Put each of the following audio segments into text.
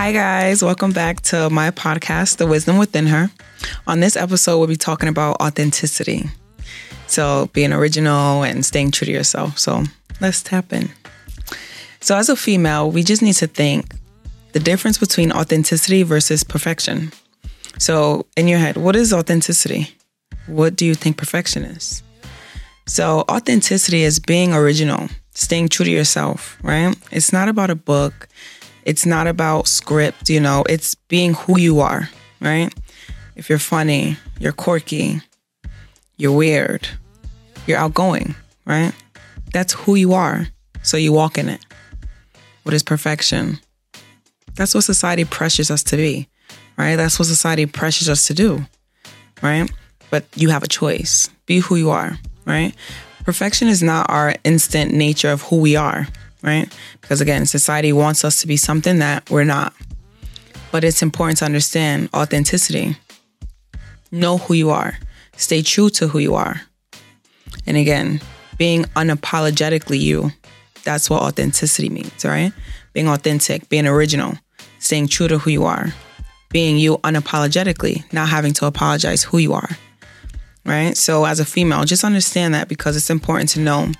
Hi, guys. Welcome back to my podcast, The Wisdom Within Her. On this episode, we'll be talking about authenticity. So, being original and staying true to yourself. So, let's tap in. So, as a female, we just need to think the difference between authenticity versus perfection. So, in your head, what is authenticity? What do you think perfection is? So, authenticity is being original, staying true to yourself, right? It's not about a book, it's not about script, you know, it's being who you are, right? If you're funny, you're quirky, you're weird, you're outgoing, right? That's who you are. So you walk in it. What is perfection? That's what society pressures us to be, right? That's what society pressures us to do, right? But you have a choice. Be who you are, right? Perfection is not our instant nature of who we are, right? Because again, society wants us to be something that we're not. But it's important to understand authenticity. Know who you are. Stay true to who you are. And again, being unapologetically you. That's what authenticity means, right? Being authentic, being original, staying true to who you are, being you unapologetically, not having to apologize who you are, right? So, as a female, just understand that because it's important to know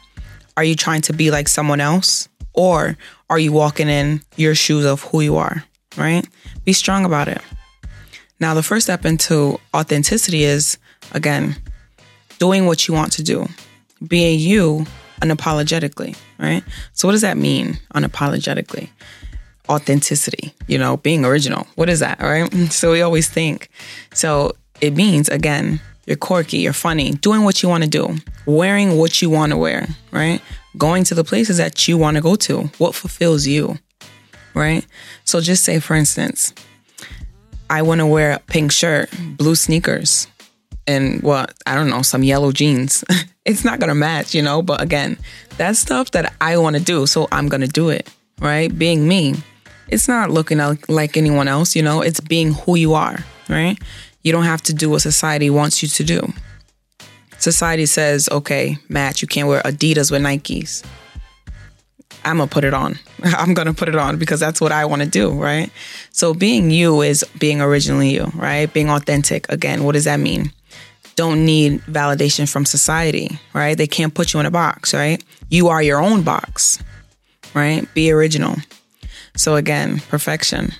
are you trying to be like someone else or are you walking in your shoes of who you are, right? Be strong about it. Now, the first step into authenticity is, again, doing what you want to do, being you unapologetically, right? So, what does that mean, unapologetically? Authenticity, you know, being original. What is that, right? So, we always think. So, it means, again, you're quirky, you're funny, doing what you want to do, wearing what you want to wear, right? Going to the places that you want to go to, what fulfills you, right? So, just say, for instance, I want to wear a pink shirt, blue sneakers, and what I don't know, some yellow jeans. it's not gonna match, you know. But again, that's stuff that I want to do, so I'm gonna do it, right? Being me, it's not looking like anyone else, you know. It's being who you are, right? You don't have to do what society wants you to do. Society says, okay, Matt, you can't wear Adidas with Nikes. I'm gonna put it on. I'm gonna put it on because that's what I wanna do, right? So being you is being originally you, right? Being authentic. Again, what does that mean? Don't need validation from society, right? They can't put you in a box, right? You are your own box, right? Be original. So again, perfection.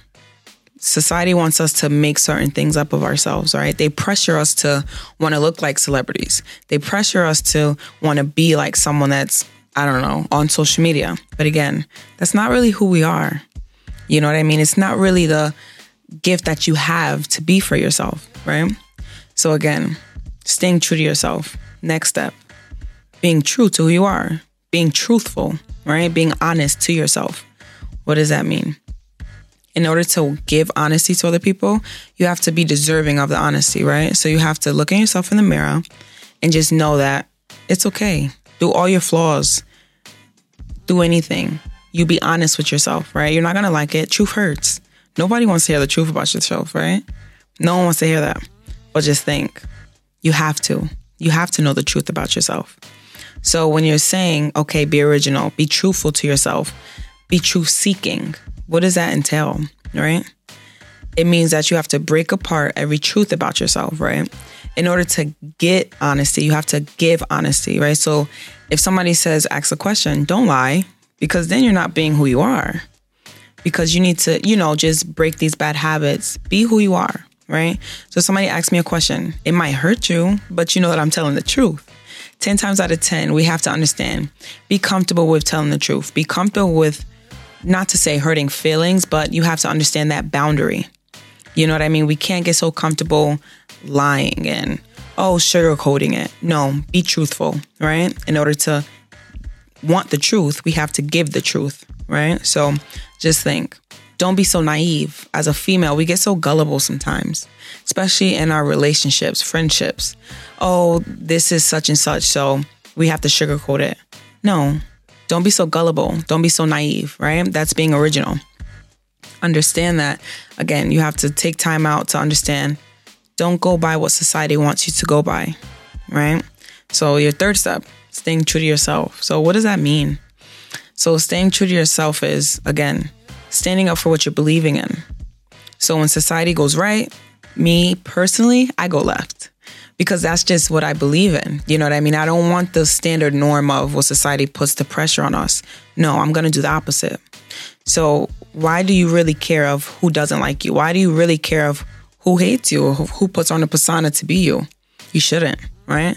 Society wants us to make certain things up of ourselves, right? They pressure us to want to look like celebrities. They pressure us to want to be like someone that's I don't know, on social media. But again, that's not really who we are. You know what I mean? It's not really the gift that you have to be for yourself, right? So again, staying true to yourself. Next step, being true to who you are, being truthful, right? Being honest to yourself. What does that mean? In order to give honesty to other people, you have to be deserving of the honesty, right? So you have to look at yourself in the mirror and just know that it's okay do all your flaws, do anything. You be honest with yourself, right? You're not gonna like it. Truth hurts. Nobody wants to hear the truth about yourself, right? No one wants to hear that. But just think, you have to. You have to know the truth about yourself. So when you're saying, okay, be original, be truthful to yourself, be truth seeking, what does that entail, right? It means that you have to break apart every truth about yourself, right? in order to get honesty, you have to give honesty, right? So if somebody says, ask a question, don't lie because then you're not being who you are. Because you need to, you know, just break these bad habits, be who you are, right? So somebody asks me a question, it might hurt you, but you know that I'm telling the truth. 10 times out of 10, we have to understand, be comfortable with telling the truth, be comfortable with, not to say hurting feelings, but you have to understand that boundary. You know what I mean? We can't get so comfortable lying and oh sugarcoating it. No, be truthful, right? In order to want the truth, we have to give the truth, right? So just think. Don't be so naive. As a female, we get so gullible sometimes, especially in our relationships, friendships. Oh, this is such and such, so we have to sugarcoat it. No, don't be so gullible. Don't be so naive, right? That's being original. Understand that, again, you have to take time out to understand don't go by what society wants you to go by, right? So, your third step, staying true to yourself. So, what does that mean? So, staying true to yourself is, again, standing up for what you're believing in. So when society goes right, me personally, I go left because that's just what I believe in. You know what I mean? I don't want the standard norm of what society puts the pressure on us. No, I'm going to do the opposite. So why do you really care of who doesn't like you? Why do you really care of who hates you or who puts on a persona to be you? You shouldn't, right?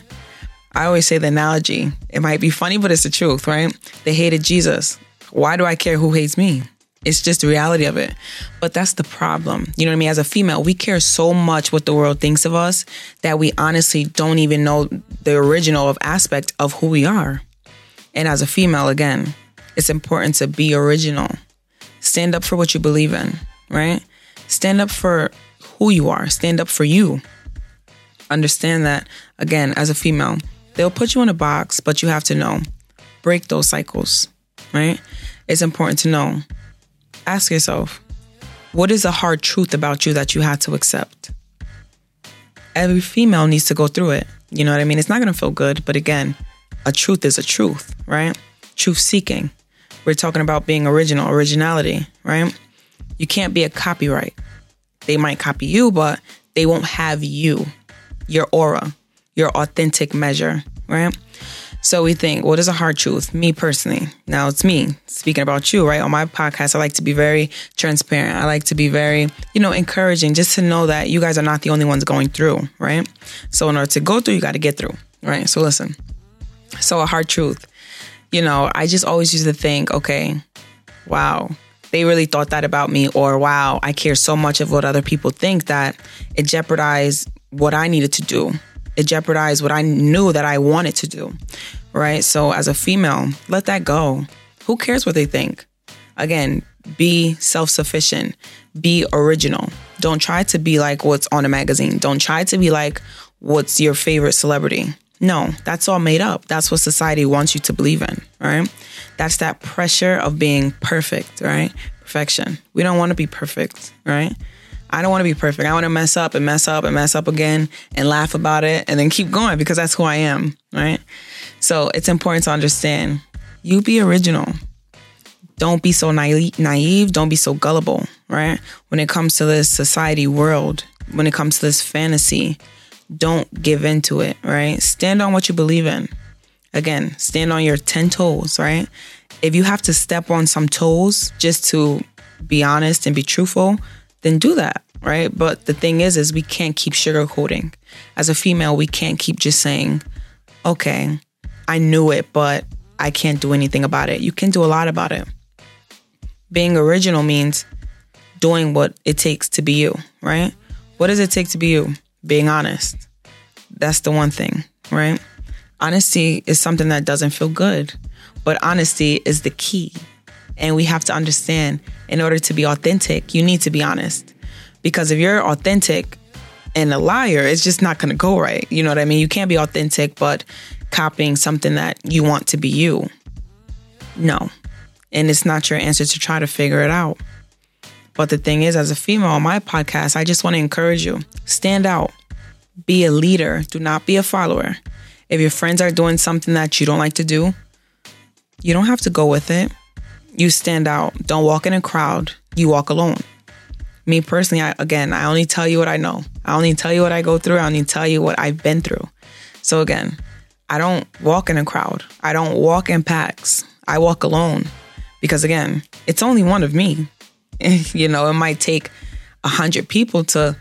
I always say the analogy. It might be funny, but it's the truth, right? They hated Jesus. Why do I care who hates me? It's just the reality of it. But that's the problem. You know what I mean? As a female, we care so much what the world thinks of us that we honestly don't even know the original of aspect of who we are. And as a female, again, it's important to be original. Stand up for what you believe in, right? Stand up for who you are. Stand up for you. Understand that, again, as a female, they'll put you in a box, but you have to know. Break those cycles, right? It's important to know ask yourself what is a hard truth about you that you had to accept? Every female needs to go through it. You know what I mean? It's not to feel good, but again, a truth is a truth, right? Truth seeking. We're talking about being original, originality, right? You can't be a copyright. They might copy you, but they won't have you, your aura, your authentic measure, right? So we think, what is a hard truth? Me personally. Now it's me speaking about you, right? On my podcast, I like to be very transparent. I like to be very, you know, encouraging just to know that you guys are not the only ones going through, right? So in order to go through, you got to get through, right? So listen. So a hard truth. You know, I just always used to think, okay, wow, they really thought that about me, or wow, I care so much of what other people think that it jeopardized what I needed to do it jeopardized what I knew that I wanted to do. Right. So as a female, let that go. Who cares what they think? Again, be self sufficient, be original. Don't try to be like what's on a magazine. Don't try to be like what's your favorite celebrity. No, that's all made up. That's what society wants you to believe in, right? That's that pressure of being perfect, right? Perfection. We don't want to be perfect, right? I don't want to be perfect. I want to mess up and mess up and mess up again and laugh about it and then keep going because that's who I am, right? So it's important to understand you be original. Don't be so naive. Don't be so gullible, right? When it comes to this society world, when it comes to this fantasy, don't give into it, right? Stand on what you believe in. Again, stand on your 10 toes, right? If you have to step on some toes just to be honest and be truthful, then do that, right? But the thing is, is we can't keep sugarcoating. As a female, we can't keep just saying, okay, I knew it, but I can't do anything about it. You can do a lot about it. Being original means doing what it takes to be you, right? What does it take to be you? Being honest. That's the one thing, right? Honesty is something that doesn't feel good, but honesty is the key. And we have to understand in order to be authentic, you need to be honest. Because if you're authentic and a liar, it's just not going to go right. You know what I mean? You can't be authentic, but copying something that you want to be you. No. And it's not your answer to try to figure it out. But the thing is, as a female on my podcast, I just want to encourage you stand out, be a leader, do not be a follower. If your friends are doing something that you don't like to do, you don't have to go with it you stand out. Don't walk in a crowd. You walk alone. Me personally, I, again, I only tell you what I know. I only tell you what I go through. I only tell you what I've been through. So again, I don't walk in a crowd. I don't walk in packs. I walk alone because again, it's only one of me. you know, it might take a hundred people to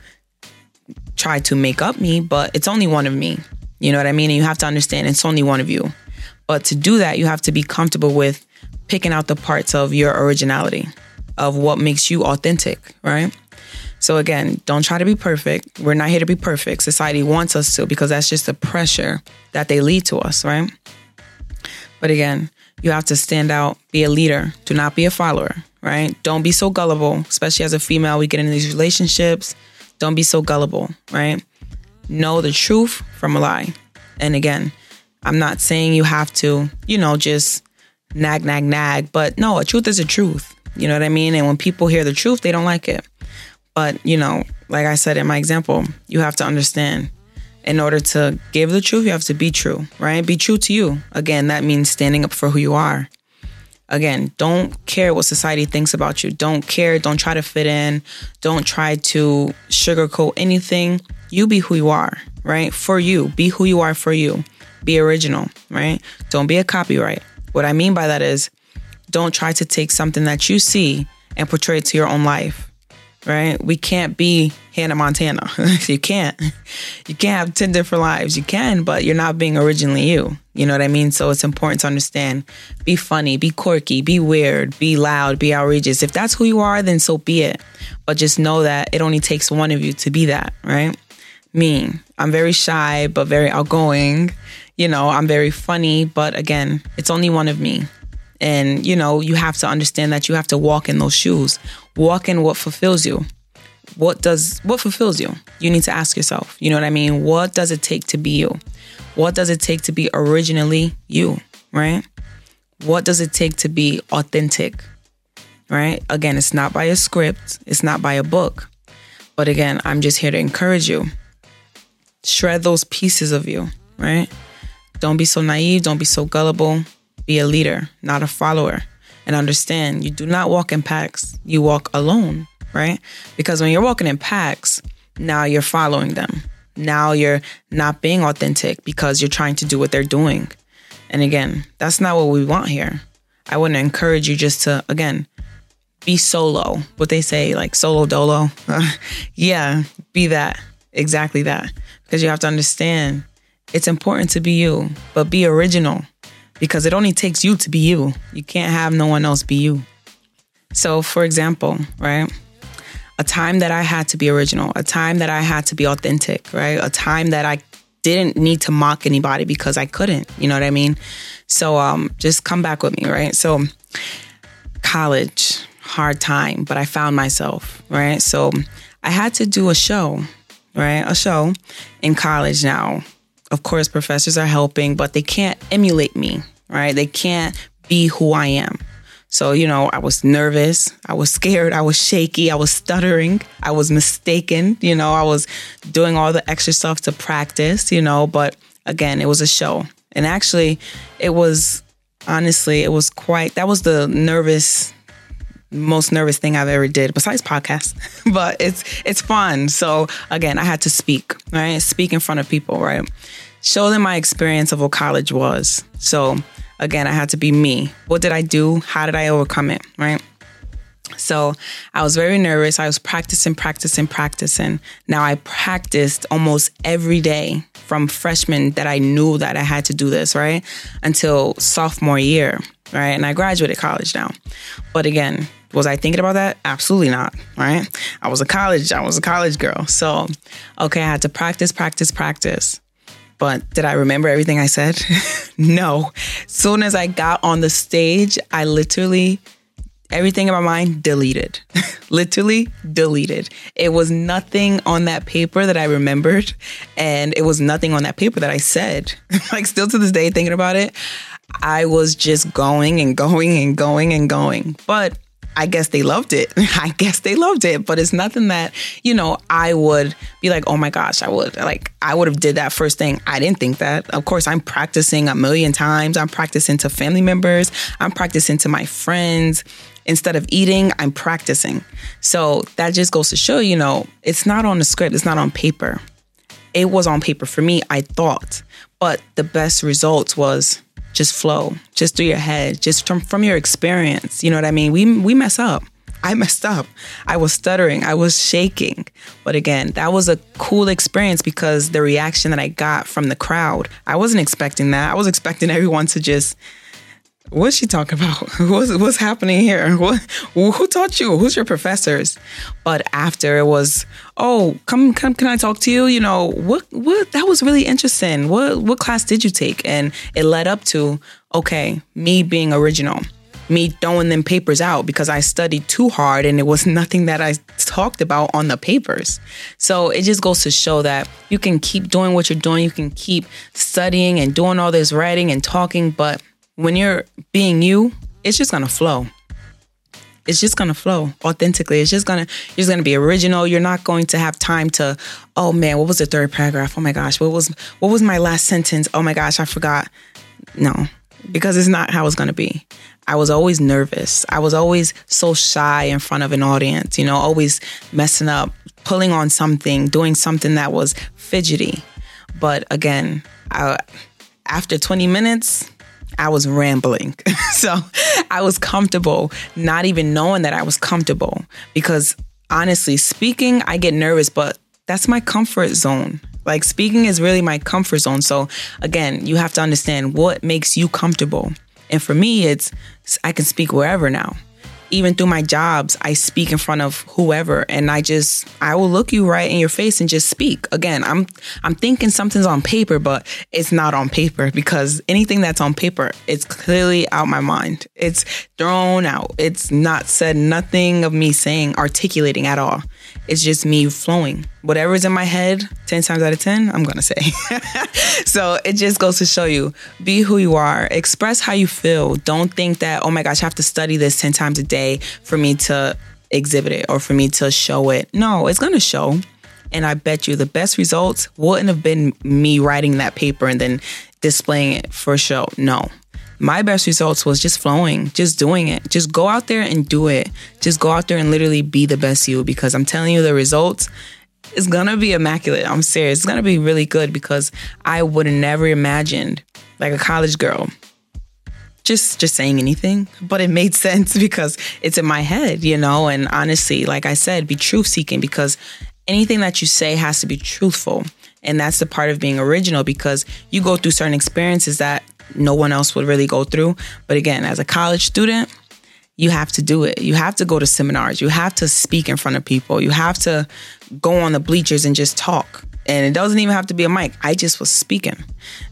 try to make up me, but it's only one of me. You know what I mean? And you have to understand it's only one of you. But to do that, you have to be comfortable with picking out the parts of your originality, of what makes you authentic, right? So again, don't try to be perfect. We're not here to be perfect. Society wants us to because that's just the pressure that they lead to us, right? But again, you have to stand out, be a leader, do not be a follower, right? Don't be so gullible, especially as a female. We get into these relationships. Don't be so gullible, right? Know the truth from a lie. And again, I'm not saying you have to, you know, just nag, nag, nag. But no, a truth is a truth. You know what I mean? And when people hear the truth, they don't like it. But, you know, like I said in my example, you have to understand in order to give the truth, you have to be true, right? Be true to you. Again, that means standing up for who you are. Again, don't care what society thinks about you. Don't care. Don't try to fit in. Don't try to sugarcoat anything. You be who you are, right? For you. Be who you are for you. Be original, right? Don't be a copyright. What I mean by that is don't try to take something that you see and portray it to your own life right? We can't be Hannah Montana. you can't. You can't have 10 different lives. You can, but you're not being originally you. You know what I mean? So it's important to understand be funny, be quirky, be weird, be loud, be outrageous. If that's who you are, then so be it. But just know that it only takes one of you to be that, right? Me, I'm very shy, but very outgoing. You know, I'm very funny, but again, it's only one of me. And, you know, you have to understand that you have to walk in those shoes. Walk in what fulfills you. What does what fulfills you? You need to ask yourself. You know what I mean? What does it take to be you? What does it take to be originally you, right? What does it take to be authentic? Right? Again, it's not by a script, it's not by a book. But again, I'm just here to encourage you. Shred those pieces of you, right? Don't be so naive, don't be so gullible. Be a leader, not a follower. And understand you do not walk in packs, you walk alone, right? Because when you're walking in packs, now you're following them. Now you're not being authentic because you're trying to do what they're doing. And again, that's not what we want here. I wouldn't encourage you just to, again, be solo. What they say, like solo dolo. yeah, be that. Exactly that. Because you have to understand it's important to be you, but be original because it only takes you to be you. You can't have no one else be you. So, for example, right? A time that I had to be original, a time that I had to be authentic, right? A time that I didn't need to mock anybody because I couldn't, you know what I mean? So, um, just come back with me, right? So, college, hard time, but I found myself, right? So, I had to do a show, right? A show in college now. Of course, professors are helping, but they can't emulate me, right? They can't be who I am. So, you know, I was nervous, I was scared, I was shaky, I was stuttering, I was mistaken, you know, I was doing all the extra stuff to practice, you know, but again, it was a show. And actually, it was honestly, it was quite that was the nervous most nervous thing I've ever did besides podcast. but it's it's fun. So again, I had to speak, right? Speak in front of people, right? Show them my experience of what college was. So again, I had to be me. What did I do? How did I overcome it? Right. So I was very nervous. I was practicing, practicing, practicing. Now I practiced almost every day from freshman that I knew that I had to do this, right? Until sophomore year, right? And I graduated college now. But again, was I thinking about that? Absolutely not, right? I was a college, I was a college girl. So, okay, I had to practice, practice, practice. But did I remember everything I said? no. Soon as I got on the stage, I literally everything in my mind deleted. literally deleted. It was nothing on that paper that I remembered and it was nothing on that paper that I said. like still to this day thinking about it, I was just going and going and going and going. But I guess they loved it. I guess they loved it, but it's nothing that, you know, I would be like, "Oh my gosh, I would." Like I would have did that first thing. I didn't think that. Of course, I'm practicing a million times. I'm practicing to family members. I'm practicing to my friends. Instead of eating, I'm practicing. So that just goes to show, you know, it's not on the script, it's not on paper. It was on paper for me, I thought. But the best results was just flow, just through your head, just from from your experience. You know what I mean? We we mess up. I messed up. I was stuttering. I was shaking. But again, that was a cool experience because the reaction that I got from the crowd, I wasn't expecting that. I was expecting everyone to just what's she talking about? What's, what's happening here? What, who taught you? Who's your professors? But after it was, oh, come, come, can I talk to you? You know, what, what, that was really interesting. What, what class did you take? And it led up to, okay, me being original, me throwing them papers out because I studied too hard and it was nothing that I talked about on the papers. So it just goes to show that you can keep doing what you're doing. You can keep studying and doing all this writing and talking, but when you're being you, it's just gonna flow. It's just gonna flow authentically. It's just gonna you're just gonna be original. You're not going to have time to, oh man, what was the third paragraph? Oh my gosh, what was what was my last sentence? Oh my gosh, I forgot. No, because it's not how it's gonna be. I was always nervous. I was always so shy in front of an audience, you know, always messing up, pulling on something, doing something that was fidgety. But again, I, after 20 minutes, I was rambling. so I was comfortable, not even knowing that I was comfortable. Because honestly, speaking, I get nervous, but that's my comfort zone. Like speaking is really my comfort zone. So again, you have to understand what makes you comfortable. And for me, it's I can speak wherever now even through my jobs, I speak in front of whoever and I just I will look you right in your face and just speak. Again, I'm I'm thinking something's on paper, but it's not on paper because anything that's on paper, it's clearly out my mind. It's thrown out. It's not said nothing of me saying articulating at all. It's just me flowing. Whatever's in my head, 10 times out of 10, I'm going to say. so it just goes to show you be who you are, express how you feel. Don't think that, oh my gosh, I have to study this 10 times a day for me to exhibit it or for me to show it. No, it's going to show. And I bet you the best results wouldn't have been me writing that paper and then displaying it for show. No, my best results was just flowing, just doing it. Just go out there and do it. Just go out there and literally be the best you because I'm telling you the results is gonna be immaculate. I'm serious. It's gonna be really good because I would have never imagined like a college girl just just saying anything but it made sense because it's in my head you know and honestly like i said be truth seeking because anything that you say has to be truthful and that's the part of being original because you go through certain experiences that no one else would really go through. But again, as a college student, you have to do it. You have to go to seminars. You have to speak in front of people. You have to go on the bleachers and just talk. And it doesn't even have to be a mic. I just was speaking.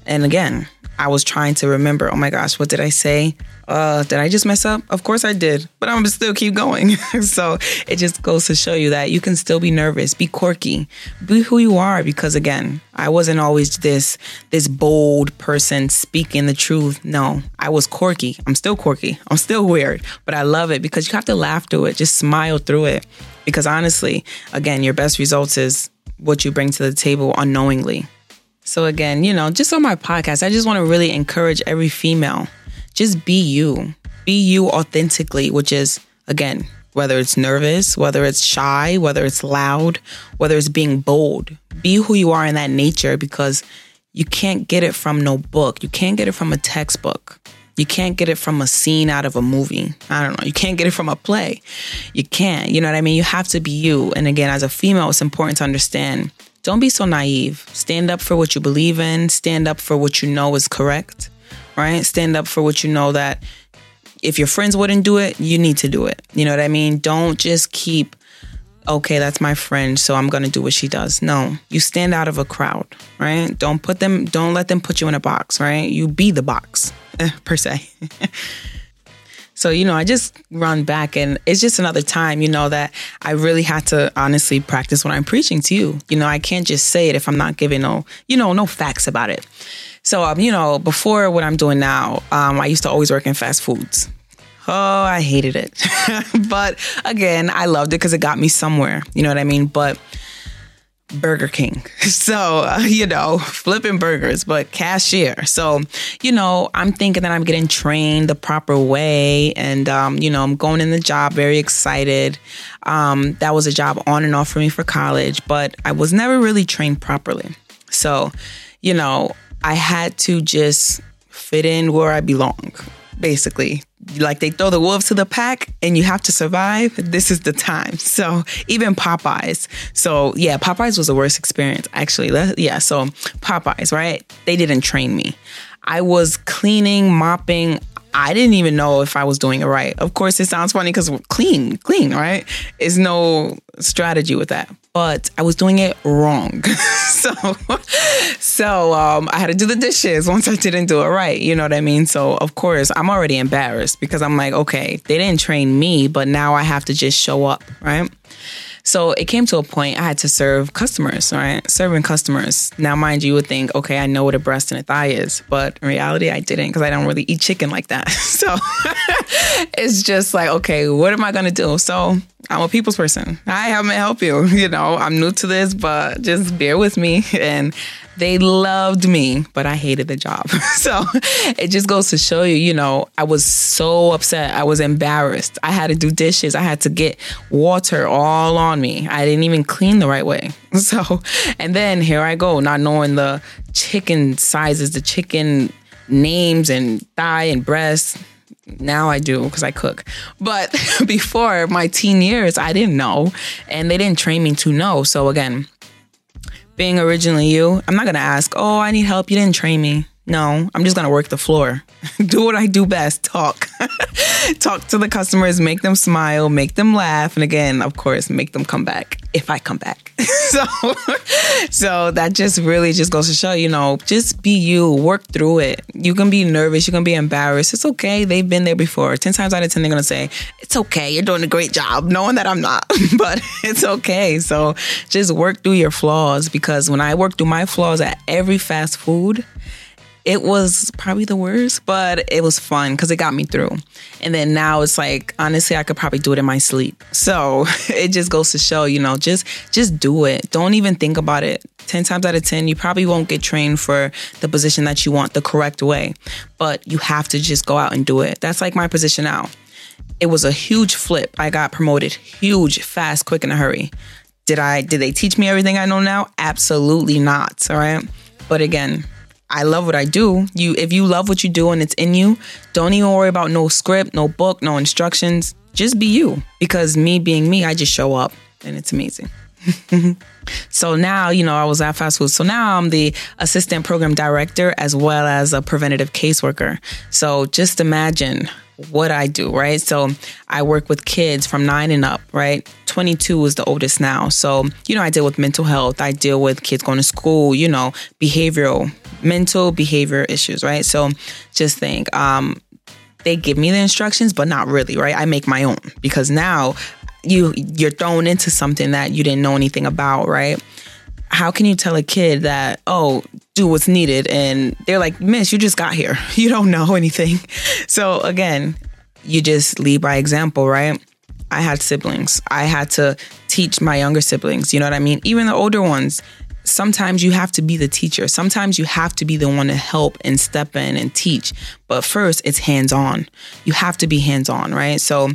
And again, I was trying to remember, oh my gosh, what did I say? Uh, did I just mess up? Of course I did, but I'm still keep going. so it just goes to show you that you can still be nervous, be quirky, be who you are. Because again, I wasn't always this this bold person speaking the truth. No, I was quirky. I'm still quirky. I'm still weird, but I love it because you have to laugh through it, just smile through it. Because honestly, again, your best results is what you bring to the table unknowingly. So, again, you know, just on my podcast, I just want to really encourage every female just be you, be you authentically, which is, again, whether it's nervous, whether it's shy, whether it's loud, whether it's being bold, be who you are in that nature because you can't get it from no book. You can't get it from a textbook. You can't get it from a scene out of a movie. I don't know. You can't get it from a play. You can't. You know what I mean? You have to be you. And again, as a female, it's important to understand don't be so naive. Stand up for what you believe in, stand up for what you know is correct, right? Stand up for what you know that if your friends wouldn't do it, you need to do it. You know what I mean? Don't just keep, okay, that's my friend, so I'm going to do what she does. No, you stand out of a crowd, right? Don't put them, don't let them put you in a box, right? You be the box, per se. So, you know, I just run back and it's just another time, you know, that I really had to honestly practice what I'm preaching to you. You know, I can't just say it if I'm not giving no, you know, no facts about it. So, um, you know, before what I'm doing now, um, I used to always work in fast foods. Oh, I hated it. but again, I loved it because it got me somewhere. You know what I mean? But Burger King. So, uh, you know, flipping burgers, but cashier. So, you know, I'm thinking that I'm getting trained the proper way. And, um, you know, I'm going in the job very excited. Um, that was a job on and off for me for college, but I was never really trained properly. So, you know, I had to just fit in where I belong, basically like they throw the wolves to the pack and you have to survive, this is the time. So even Popeyes. So yeah, Popeyes was the worst experience actually. Yeah, so Popeyes, right? They didn't train me. I was cleaning, mopping. I didn't even know if I was doing it right. Of course, it sounds funny because clean, clean, right? Is no strategy with that, but I was doing it wrong. so, so um, I had to do the dishes once I didn't do it right. You know what I mean? So of course, I'm already embarrassed because I'm like, okay, they didn't train me, but now I have to just show up, right? So it came to a point I had to serve customers, right? Serving customers. Now, mind you, you would think, okay, I know what a breast and a thigh is, but in reality, I didn't because I don't really eat chicken like that. So it's just like, okay, what am I going to do? So I'm a people's person. I haven't help you. You know, I'm new to this, but just bear with me and They loved me, but I hated the job. so it just goes to show you, you know, I was so upset. I was embarrassed. I had to do dishes. I had to get water all on me. I didn't even clean the right way. So, and then here I go, not knowing the chicken sizes, the chicken names and thigh and breast now I do because I cook. But before my teen years, I didn't know, and they didn't train me to know. So again, being originally you, I'm not gonna ask, oh, I need help. You didn't train me. No, I'm just gonna work the floor. do what I do best talk. talk to the customers, make them smile, make them laugh. And again, of course, make them come back if I come back. so, so that just really just goes to show, you know, just be you, work through it. You can be nervous, you can be embarrassed. It's okay. They've been there before. 10 times out of 10, they're going to say, it's okay. You're doing a great job, knowing that I'm not, but it's okay. So just work through your flaws because when I work through my flaws at every fast food, it was probably the worst, but it was fun because it got me through. And then now it's like honestly, I could probably do it in my sleep. So it just goes to show, you know, just just do it. Don't even think about it. Ten times out of ten, you probably won't get trained for the position that you want the correct way, but you have to just go out and do it. That's like my position now. It was a huge flip. I got promoted, huge, fast, quick, in a hurry. Did I? Did they teach me everything I know now? Absolutely not. All right. But again, I love what I do. You if you love what you do and it's in you, don't even worry about no script, no book, no instructions. Just be you. Because me being me, I just show up and it's amazing. so now, you know, I was at fast food. So now I'm the assistant program director as well as a preventative caseworker. So just imagine what I do, right? So I work with kids from nine and up, right? 22 is the oldest now. So, you know, I deal with mental health. I deal with kids going to school, you know, behavioral, mental behavior issues, right? So just think, um, they give me the instructions, but not really, right? I make my own because now you you're thrown into something that you didn't know anything about, right? How can you tell a kid that, oh, do what's needed and they're like, "Miss, you just got here. You don't know anything." So again, you just lead by example, right? I had siblings. I had to teach my younger siblings, you know what I mean? Even the older ones, sometimes you have to be the teacher. Sometimes you have to be the one to help and step in and teach. But first, it's hands on. You have to be hands on, right? So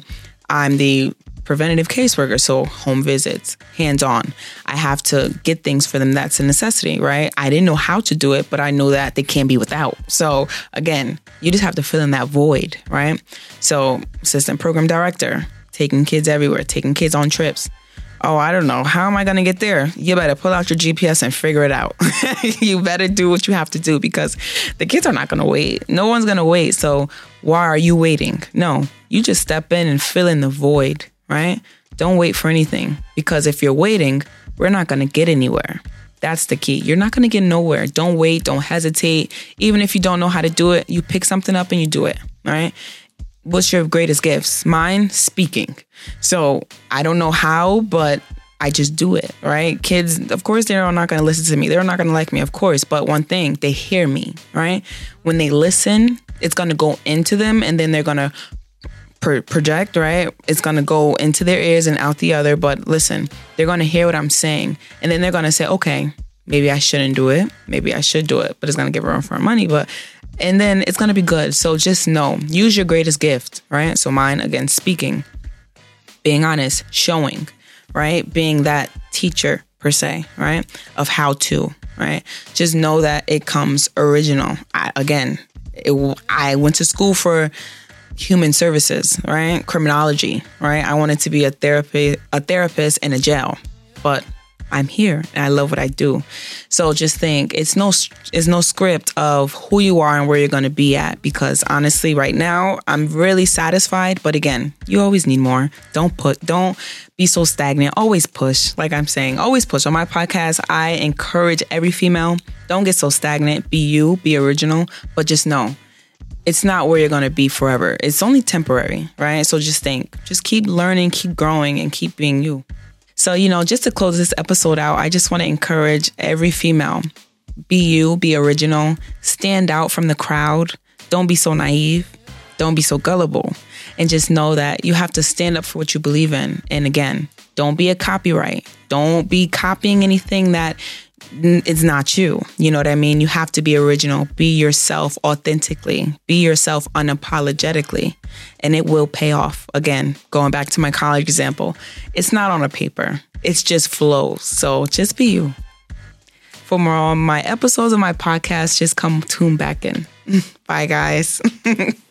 I'm the preventative caseworker, so home visits, hands on. I have to get things for them. That's a necessity, right? I didn't know how to do it, but I know that they can't be without. So again, you just have to fill in that void, right? So, assistant program director, taking kids everywhere, taking kids on trips. Oh, I don't know. How am I going to get there? You better pull out your GPS and figure it out. you better do what you have to do because the kids are not going to wait. No one's going to wait. So, why are you waiting? No, you just step in and fill in the void, right? Don't wait for anything because if you're waiting, we're not going to get anywhere. That's the key. You're not going to get nowhere. Don't wait. Don't hesitate. Even if you don't know how to do it, you pick something up and you do it, right? what's your greatest gifts? Mine, speaking. So I don't know how, but I just do it, right? Kids, of course, they're not going to listen to me. They're not going to like me, of course. But one thing, they hear me, right? When they listen, it's going to go into them and then they're going to pro- project, right? It's going to go into their ears and out the other. But listen, they're going to hear what I'm saying. And then they're going to say, okay, maybe I shouldn't do it. Maybe I should do it, but it's going to give room for money. But and then it's going to be good. So just know, use your greatest gift, right? So mine, again, speaking, being honest, showing, right? Being that teacher per se, right? Of how to, right? Just know that it comes original. I, again, it, I went to school for human services, right? Criminology, right? I wanted to be a therapy, a therapist in a jail, but I'm here and I love what I do. So just think it's no it's no script of who you are and where you're going to be at because honestly right now I'm really satisfied, but again, you always need more. Don't put don't be so stagnant. Always push. Like I'm saying, always push. On my podcast, I encourage every female, don't get so stagnant. Be you, be original, but just know it's not where you're going to be forever. It's only temporary, right? So just think, just keep learning, keep growing and keep being you. So, you know, just to close this episode out, I just want to encourage every female be you, be original, stand out from the crowd. Don't be so naive. Don't be so gullible. And just know that you have to stand up for what you believe in. And again, don't be a copyright. Don't be copying anything that it's not you. You know what I mean? You have to be original. Be yourself authentically. Be yourself unapologetically. And it will pay off. Again, going back to my college example, it's not on a paper, it's just flows. So just be you. For more on my episodes of my podcast, just come tune back in. Bye, guys.